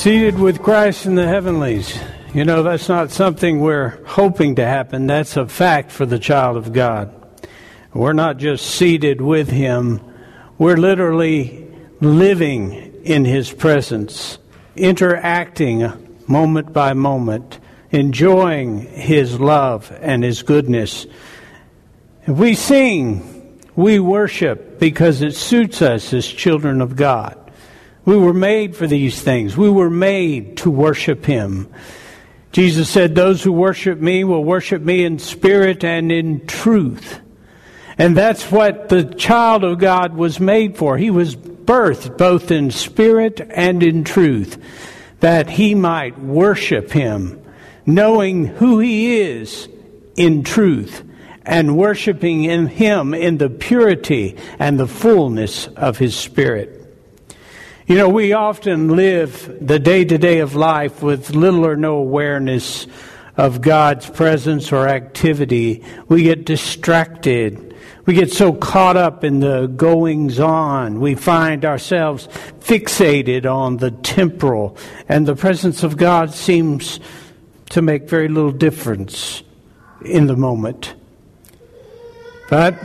Seated with Christ in the heavenlies. You know, that's not something we're hoping to happen. That's a fact for the child of God. We're not just seated with Him, we're literally living in His presence, interacting moment by moment, enjoying His love and His goodness. We sing, we worship because it suits us as children of God. We were made for these things. We were made to worship Him. Jesus said, Those who worship me will worship me in spirit and in truth. And that's what the child of God was made for. He was birthed both in spirit and in truth, that he might worship Him, knowing who He is in truth, and worshiping in Him in the purity and the fullness of His Spirit. You know, we often live the day to day of life with little or no awareness of God's presence or activity. We get distracted. We get so caught up in the goings on. We find ourselves fixated on the temporal, and the presence of God seems to make very little difference in the moment. But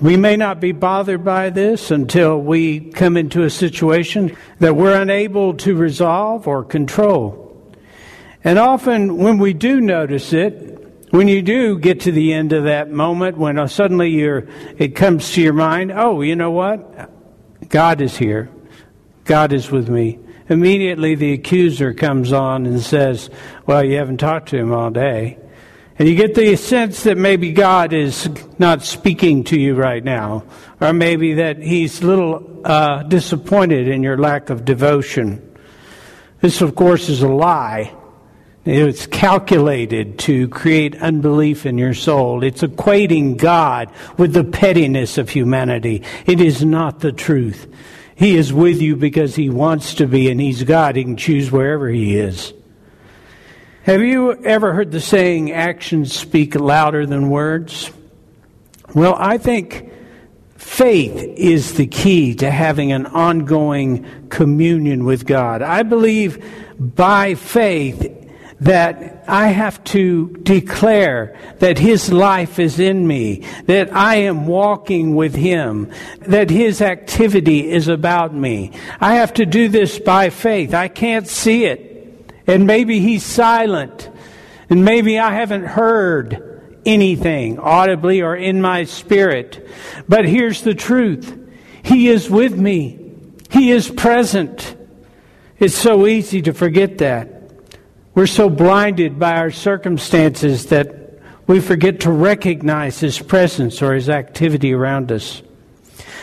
we may not be bothered by this until we come into a situation that we're unable to resolve or control. And often, when we do notice it, when you do get to the end of that moment, when uh, suddenly you're, it comes to your mind, oh, you know what? God is here. God is with me. Immediately, the accuser comes on and says, well, you haven't talked to him all day. And you get the sense that maybe God is not speaking to you right now, or maybe that He's a little uh, disappointed in your lack of devotion. This, of course, is a lie. It's calculated to create unbelief in your soul. It's equating God with the pettiness of humanity. It is not the truth. He is with you because He wants to be, and He's God. He can choose wherever He is. Have you ever heard the saying, actions speak louder than words? Well, I think faith is the key to having an ongoing communion with God. I believe by faith that I have to declare that His life is in me, that I am walking with Him, that His activity is about me. I have to do this by faith. I can't see it. And maybe he's silent. And maybe I haven't heard anything audibly or in my spirit. But here's the truth He is with me, He is present. It's so easy to forget that. We're so blinded by our circumstances that we forget to recognize His presence or His activity around us.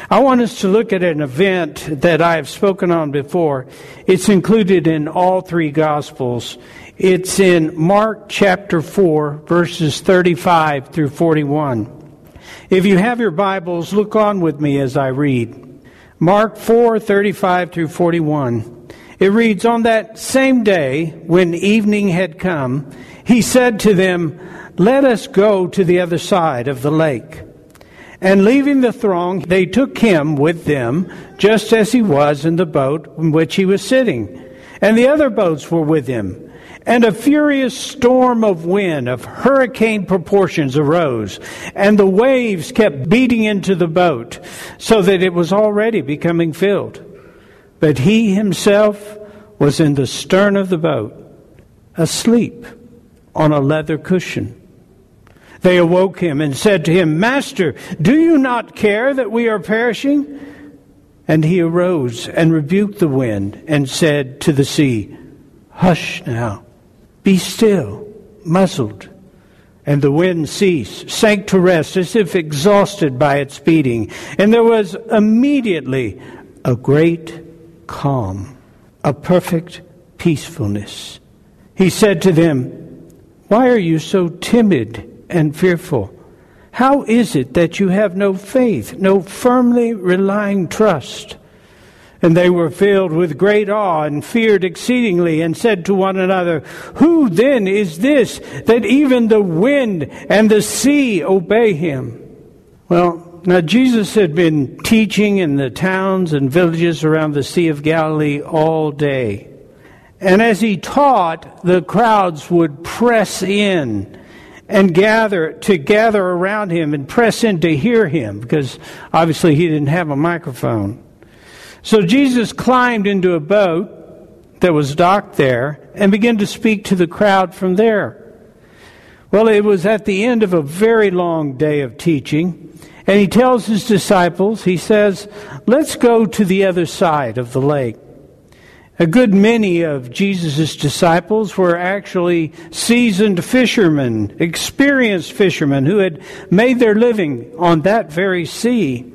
I want us to look at an event that I have spoken on before. It's included in all three Gospels. It's in Mark chapter 4, verses 35 through 41. If you have your Bibles, look on with me as I read. Mark 4, 35 through 41. It reads, On that same day, when evening had come, he said to them, Let us go to the other side of the lake. And leaving the throng, they took him with them, just as he was in the boat in which he was sitting. And the other boats were with him. And a furious storm of wind of hurricane proportions arose, and the waves kept beating into the boat, so that it was already becoming filled. But he himself was in the stern of the boat, asleep on a leather cushion. They awoke him and said to him, Master, do you not care that we are perishing? And he arose and rebuked the wind and said to the sea, Hush now be still, muzzled. And the wind ceased, sank to rest as if exhausted by its beating. And there was immediately a great calm, a perfect peacefulness. He said to them, Why are you so timid and fearful? How is it that you have no faith, no firmly relying trust? And they were filled with great awe and feared exceedingly and said to one another, Who then is this that even the wind and the sea obey him? Well, now Jesus had been teaching in the towns and villages around the Sea of Galilee all day. And as he taught, the crowds would press in and gather to gather around him and press in to hear him because obviously he didn't have a microphone. So Jesus climbed into a boat that was docked there and began to speak to the crowd from there. Well, it was at the end of a very long day of teaching, and he tells his disciples, he says, Let's go to the other side of the lake. A good many of Jesus' disciples were actually seasoned fishermen, experienced fishermen who had made their living on that very sea.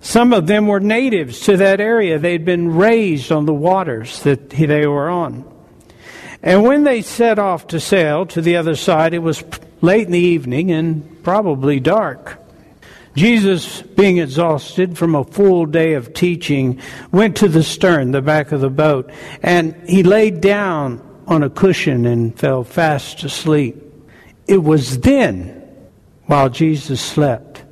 Some of them were natives to that area. They'd been raised on the waters that they were on. And when they set off to sail to the other side, it was late in the evening and probably dark. Jesus, being exhausted from a full day of teaching, went to the stern, the back of the boat, and he laid down on a cushion and fell fast asleep. It was then, while Jesus slept,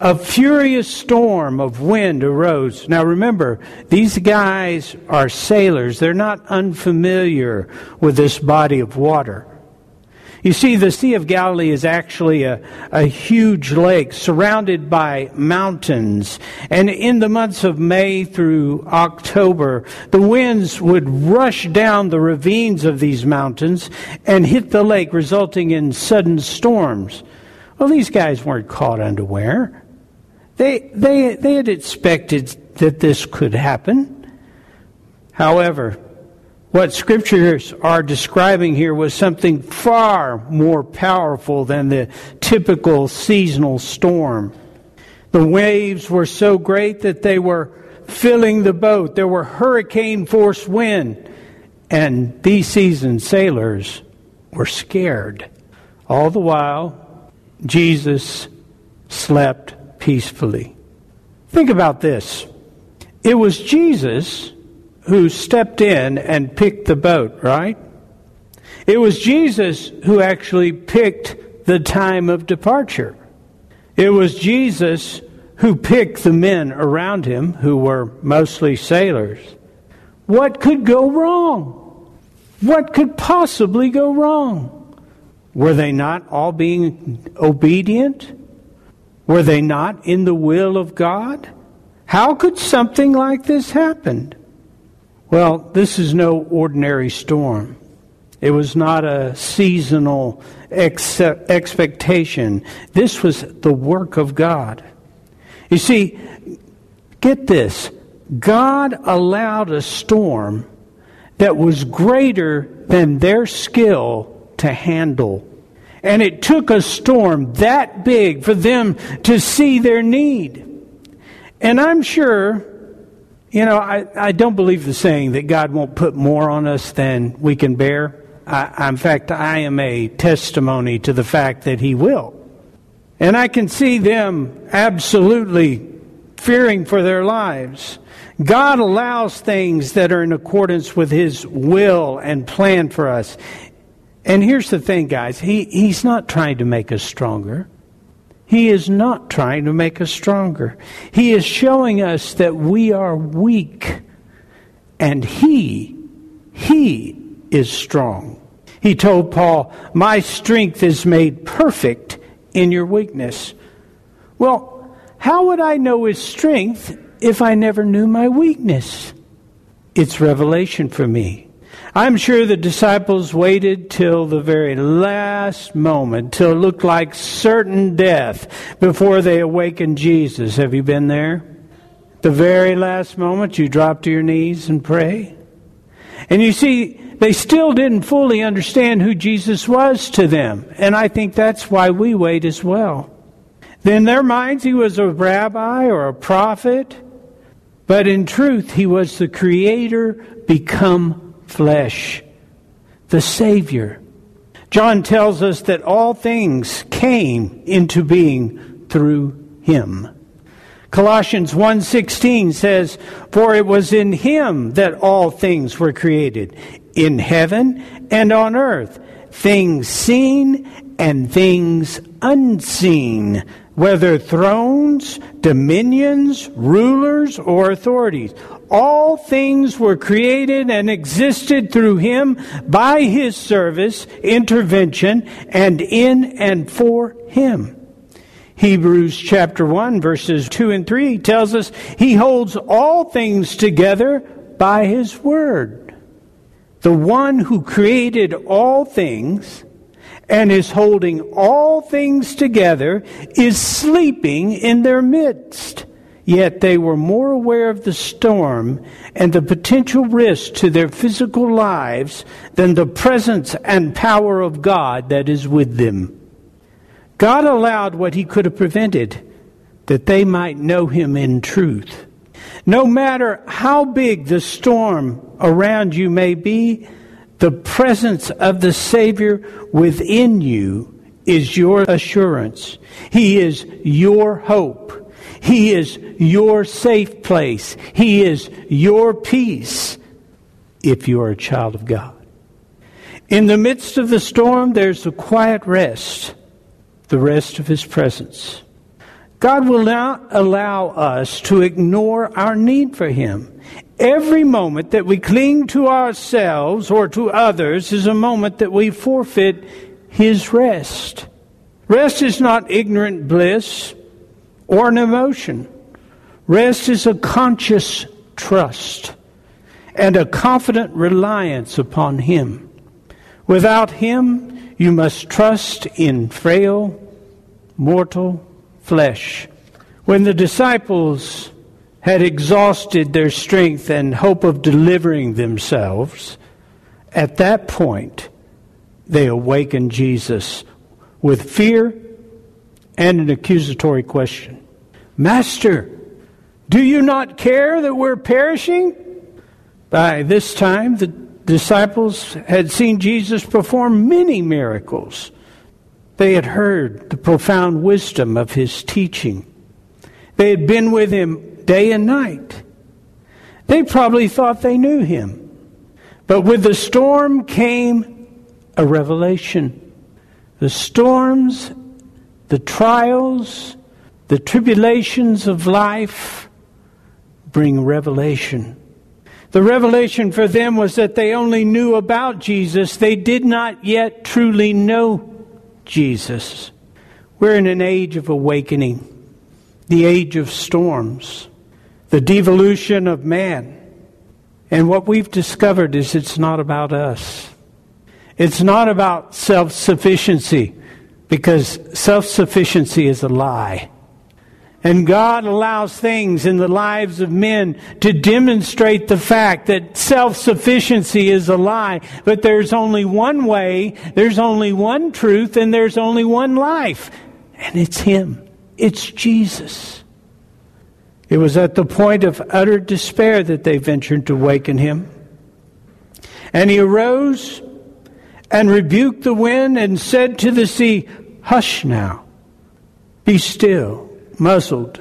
a furious storm of wind arose. Now remember, these guys are sailors. They're not unfamiliar with this body of water. You see, the Sea of Galilee is actually a, a huge lake surrounded by mountains. And in the months of May through October, the winds would rush down the ravines of these mountains and hit the lake, resulting in sudden storms. Well, these guys weren't caught unaware. They, they, they had expected that this could happen. However, what scriptures are describing here was something far more powerful than the typical seasonal storm. The waves were so great that they were filling the boat. There were hurricane force wind. And these seasoned sailors were scared. All the while, Jesus slept peacefully. Think about this. It was Jesus who stepped in and picked the boat, right? It was Jesus who actually picked the time of departure. It was Jesus who picked the men around him, who were mostly sailors. What could go wrong? What could possibly go wrong? Were they not all being obedient? Were they not in the will of God? How could something like this happen? Well, this is no ordinary storm. It was not a seasonal ex- expectation. This was the work of God. You see, get this God allowed a storm that was greater than their skill to handle. And it took a storm that big for them to see their need. And I'm sure, you know, I, I don't believe the saying that God won't put more on us than we can bear. I, in fact, I am a testimony to the fact that He will. And I can see them absolutely fearing for their lives. God allows things that are in accordance with His will and plan for us. And here's the thing, guys He, He's not trying to make us stronger, He is not trying to make us stronger. He is showing us that we are weak and He, He is strong. He told Paul, My strength is made perfect in your weakness. Well, how would I know His strength if I never knew my weakness? It's revelation for me. I'm sure the disciples waited till the very last moment, till it looked like certain death, before they awakened Jesus. Have you been there? The very last moment you drop to your knees and pray. And you see, they still didn't fully understand who Jesus was to them. And I think that's why we wait as well. In their minds, he was a rabbi or a prophet, but in truth, he was the creator become flesh, the Savior. John tells us that all things came into being through him. Colossians 1:16 says, "For it was in him that all things were created, in heaven and on earth, things seen and things unseen, whether thrones, dominions, rulers, or authorities. All things were created and existed through him by his service, intervention, and in and for him. Hebrews chapter 1 verses 2 and 3 tells us he holds all things together by his word. The one who created all things and is holding all things together is sleeping in their midst. Yet they were more aware of the storm and the potential risk to their physical lives than the presence and power of God that is with them. God allowed what he could have prevented that they might know him in truth. No matter how big the storm around you may be, the presence of the Savior within you is your assurance. He is your hope. He is your safe place. He is your peace if you are a child of God. In the midst of the storm, there's a quiet rest, the rest of His presence. God will not allow us to ignore our need for Him. Every moment that we cling to ourselves or to others is a moment that we forfeit His rest. Rest is not ignorant bliss, or an emotion. Rest is a conscious trust and a confident reliance upon Him. Without Him, you must trust in frail, mortal flesh. When the disciples had exhausted their strength and hope of delivering themselves, at that point, they awakened Jesus with fear and an accusatory question Master, do you not care that we're perishing? By this time, the disciples had seen Jesus perform many miracles. They had heard the profound wisdom of his teaching. They had been with him day and night. They probably thought they knew him. But with the storm came a revelation. The storms the trials, the tribulations of life bring revelation. The revelation for them was that they only knew about Jesus, they did not yet truly know Jesus. We're in an age of awakening, the age of storms, the devolution of man. And what we've discovered is it's not about us. It's not about self sufficiency because self sufficiency is a lie. And God allows things in the lives of men to demonstrate the fact that self sufficiency is a lie. But there's only one way, there's only one truth, and there's only one life. And it's Him. It's Jesus. It was at the point of utter despair that they ventured to waken Him. And He arose and rebuked the wind and said to the sea, Hush now, be still, muzzled.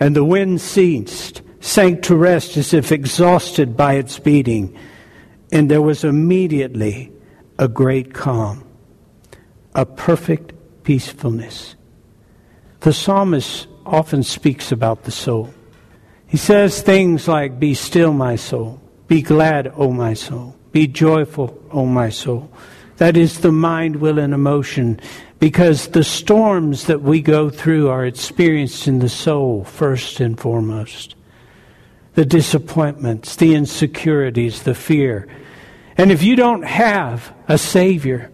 And the wind ceased, sank to rest as if exhausted by its beating. And there was immediately a great calm, a perfect peacefulness. The psalmist often speaks about the soul. He says things like, Be still, my soul. Be glad, O my soul. Be joyful, O my soul. That is the mind, will, and emotion, because the storms that we go through are experienced in the soul first and foremost. The disappointments, the insecurities, the fear. And if you don't have a Savior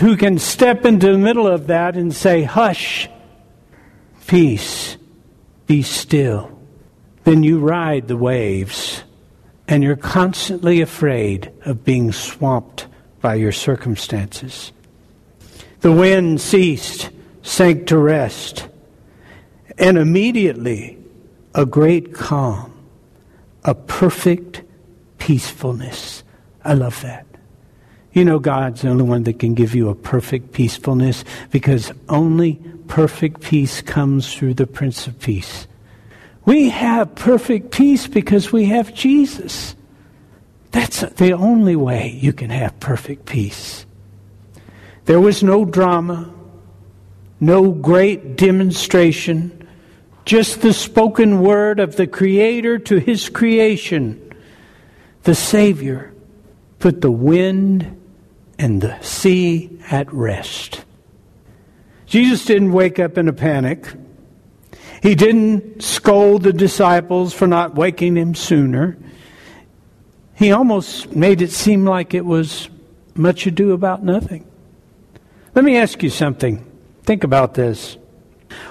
who can step into the middle of that and say, Hush, peace, be still, then you ride the waves and you're constantly afraid of being swamped by your circumstances. The wind ceased, sank to rest, and immediately a great calm, a perfect peacefulness. I love that. You know, God's the only one that can give you a perfect peacefulness because only perfect peace comes through the Prince of Peace. We have perfect peace because we have Jesus. That's the only way you can have perfect peace. There was no drama, no great demonstration, just the spoken word of the Creator to His creation. The Savior put the wind and the sea at rest. Jesus didn't wake up in a panic. He didn't scold the disciples for not waking him sooner. He almost made it seem like it was much ado about nothing. Let me ask you something. Think about this.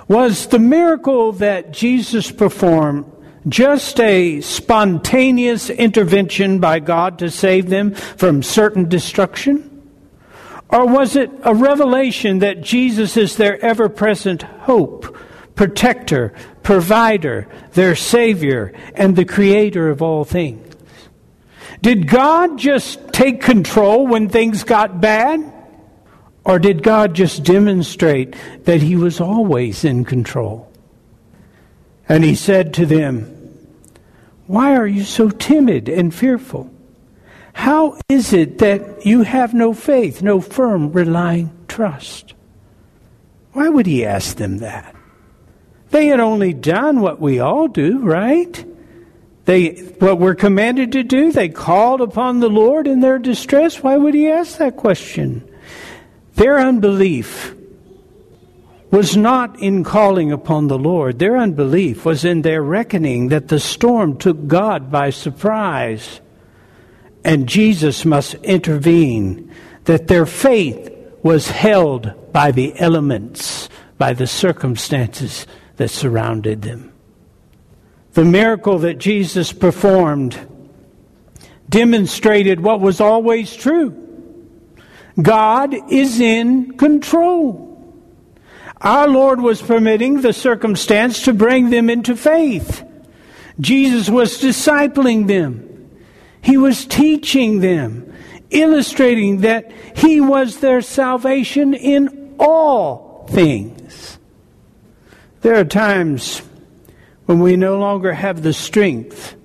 Was the miracle that Jesus performed just a spontaneous intervention by God to save them from certain destruction? Or was it a revelation that Jesus is their ever present hope, protector, provider, their Savior, and the Creator of all things? Did God just take control when things got bad? Or did God just demonstrate that He was always in control? And He said to them, Why are you so timid and fearful? How is it that you have no faith, no firm, relying trust? Why would he ask them that? They had only done what we all do, right? They what we're commanded to do, they called upon the Lord in their distress. Why would he ask that question? Their unbelief was not in calling upon the Lord. Their unbelief was in their reckoning that the storm took God by surprise and Jesus must intervene, that their faith was held by the elements, by the circumstances that surrounded them. The miracle that Jesus performed demonstrated what was always true God is in control. Our Lord was permitting the circumstance to bring them into faith. Jesus was discipling them. He was teaching them, illustrating that He was their salvation in all things. There are times when we no longer have the strength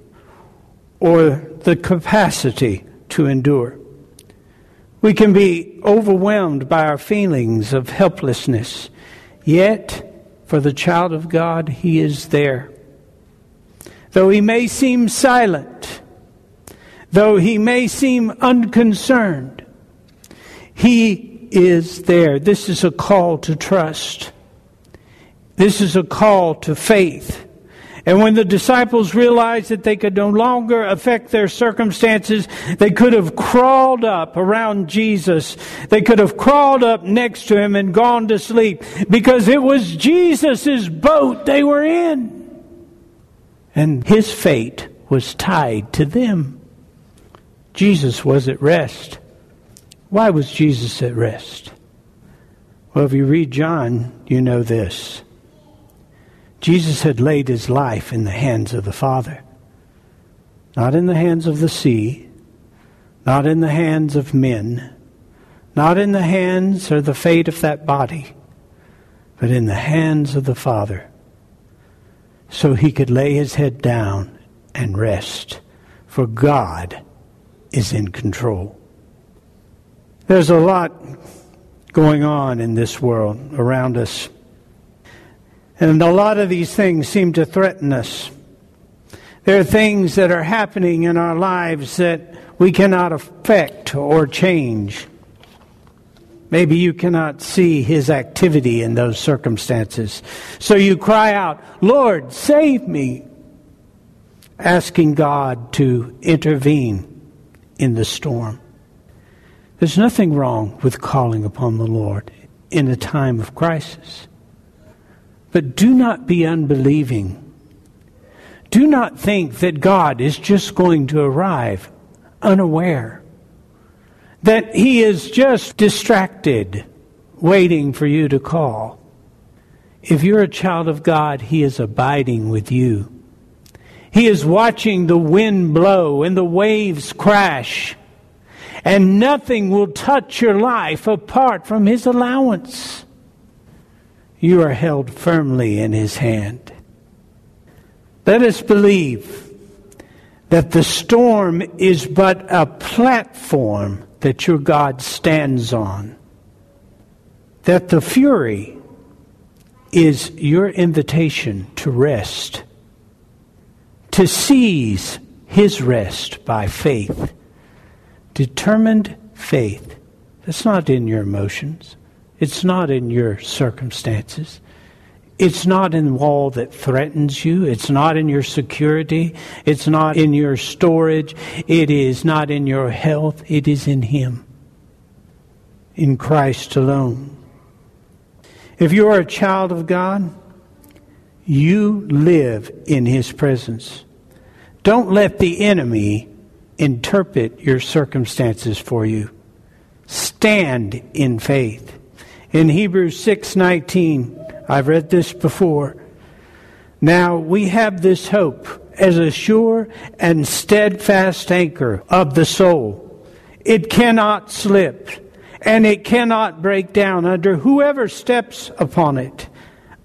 or the capacity to endure. We can be overwhelmed by our feelings of helplessness, yet, for the child of God, He is there. Though He may seem silent, Though he may seem unconcerned, he is there. This is a call to trust. This is a call to faith. And when the disciples realized that they could no longer affect their circumstances, they could have crawled up around Jesus. They could have crawled up next to him and gone to sleep because it was Jesus' boat they were in. And his fate was tied to them. Jesus was at rest. Why was Jesus at rest? Well, if you read John, you know this. Jesus had laid his life in the hands of the Father, not in the hands of the sea, not in the hands of men, not in the hands or the fate of that body, but in the hands of the Father, so he could lay his head down and rest. For God is in control. There's a lot going on in this world around us. And a lot of these things seem to threaten us. There are things that are happening in our lives that we cannot affect or change. Maybe you cannot see his activity in those circumstances. So you cry out, Lord, save me, asking God to intervene in the storm. There's nothing wrong with calling upon the Lord in a time of crisis. But do not be unbelieving. Do not think that God is just going to arrive unaware, that He is just distracted, waiting for you to call. If you're a child of God, He is abiding with you. He is watching the wind blow and the waves crash, and nothing will touch your life apart from His allowance you are held firmly in his hand. Let us believe that the storm is but a platform that your God stands on, that the fury is your invitation to rest, to seize his rest by faith, determined faith. That's not in your emotions. It's not in your circumstances. It's not in the wall that threatens you. It's not in your security. It's not in your storage. It is not in your health. It is in Him. In Christ alone. If you are a child of God, you live in His presence. Don't let the enemy interpret your circumstances for you. Stand in faith. In Hebrews 6:19, I've read this before. Now we have this hope as a sure and steadfast anchor of the soul. It cannot slip and it cannot break down under whoever steps upon it.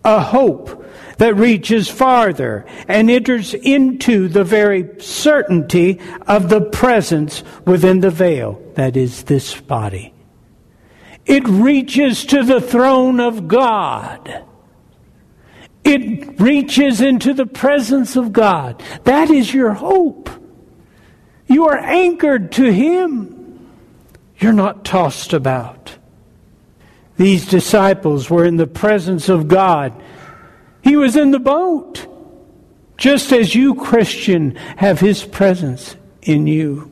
A hope that reaches farther and enters into the very certainty of the presence within the veil that is this body. It reaches to the throne of God. It reaches into the presence of God. That is your hope. You are anchored to Him. You're not tossed about. These disciples were in the presence of God. He was in the boat, just as you, Christian, have His presence in you.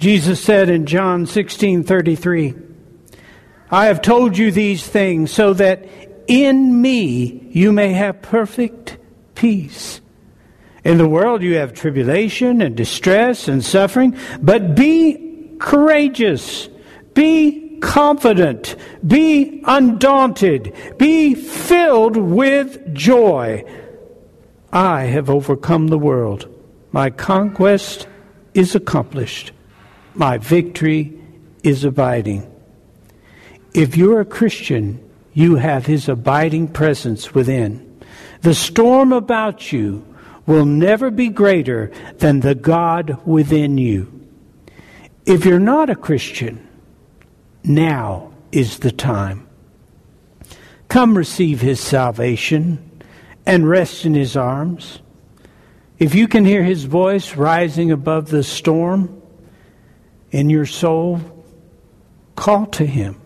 Jesus said in John 16 33, I have told you these things so that in me you may have perfect peace. In the world you have tribulation and distress and suffering, but be courageous, be confident, be undaunted, be filled with joy. I have overcome the world. My conquest is accomplished. My victory is abiding. If you're a Christian, you have his abiding presence within. The storm about you will never be greater than the God within you. If you're not a Christian, now is the time. Come receive his salvation and rest in his arms. If you can hear his voice rising above the storm in your soul, call to him.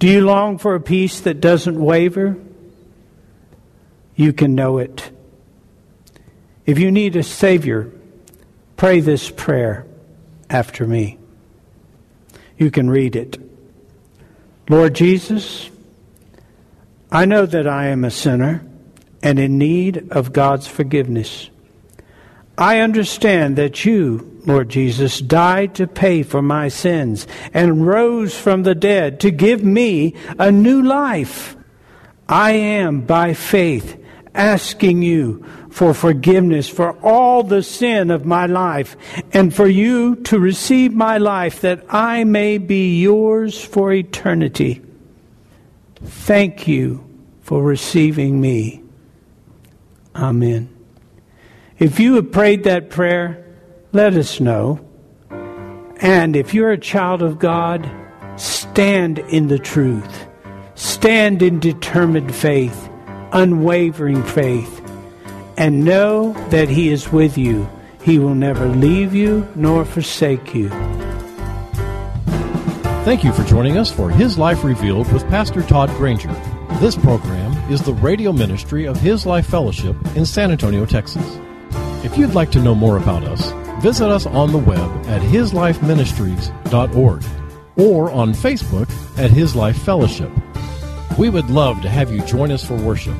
Do you long for a peace that doesn't waver? You can know it. If you need a Savior, pray this prayer after me. You can read it. Lord Jesus, I know that I am a sinner and in need of God's forgiveness. I understand that you, Lord Jesus, died to pay for my sins and rose from the dead to give me a new life. I am, by faith, asking you for forgiveness for all the sin of my life and for you to receive my life that I may be yours for eternity. Thank you for receiving me. Amen. If you have prayed that prayer, let us know. And if you're a child of God, stand in the truth. Stand in determined faith. unwavering faith and know that He is with you. He will never leave you nor forsake you. Thank you for joining us for His Life Revealed with Pastor Todd Granger. This program is the radio ministry of His Life Fellowship in San Antonio, Texas. If you'd like to know more about us, visit us on the web at hislifeministries.org or on Facebook at His Life Fellowship. We would love to have you join us for worship.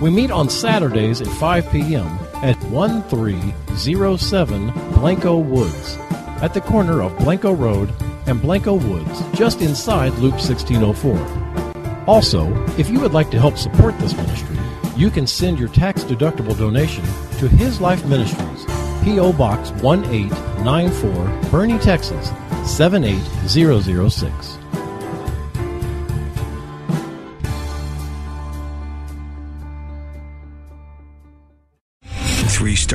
We meet on Saturdays at 5 p.m. at 1307 Blanco Woods, at the corner of Blanco Road and Blanco Woods, just inside Loop 1604. Also, if you would like to help support this ministry, you can send your tax deductible donation to His Life Ministries, P.O. Box 1894, Boerne, Texas 78006.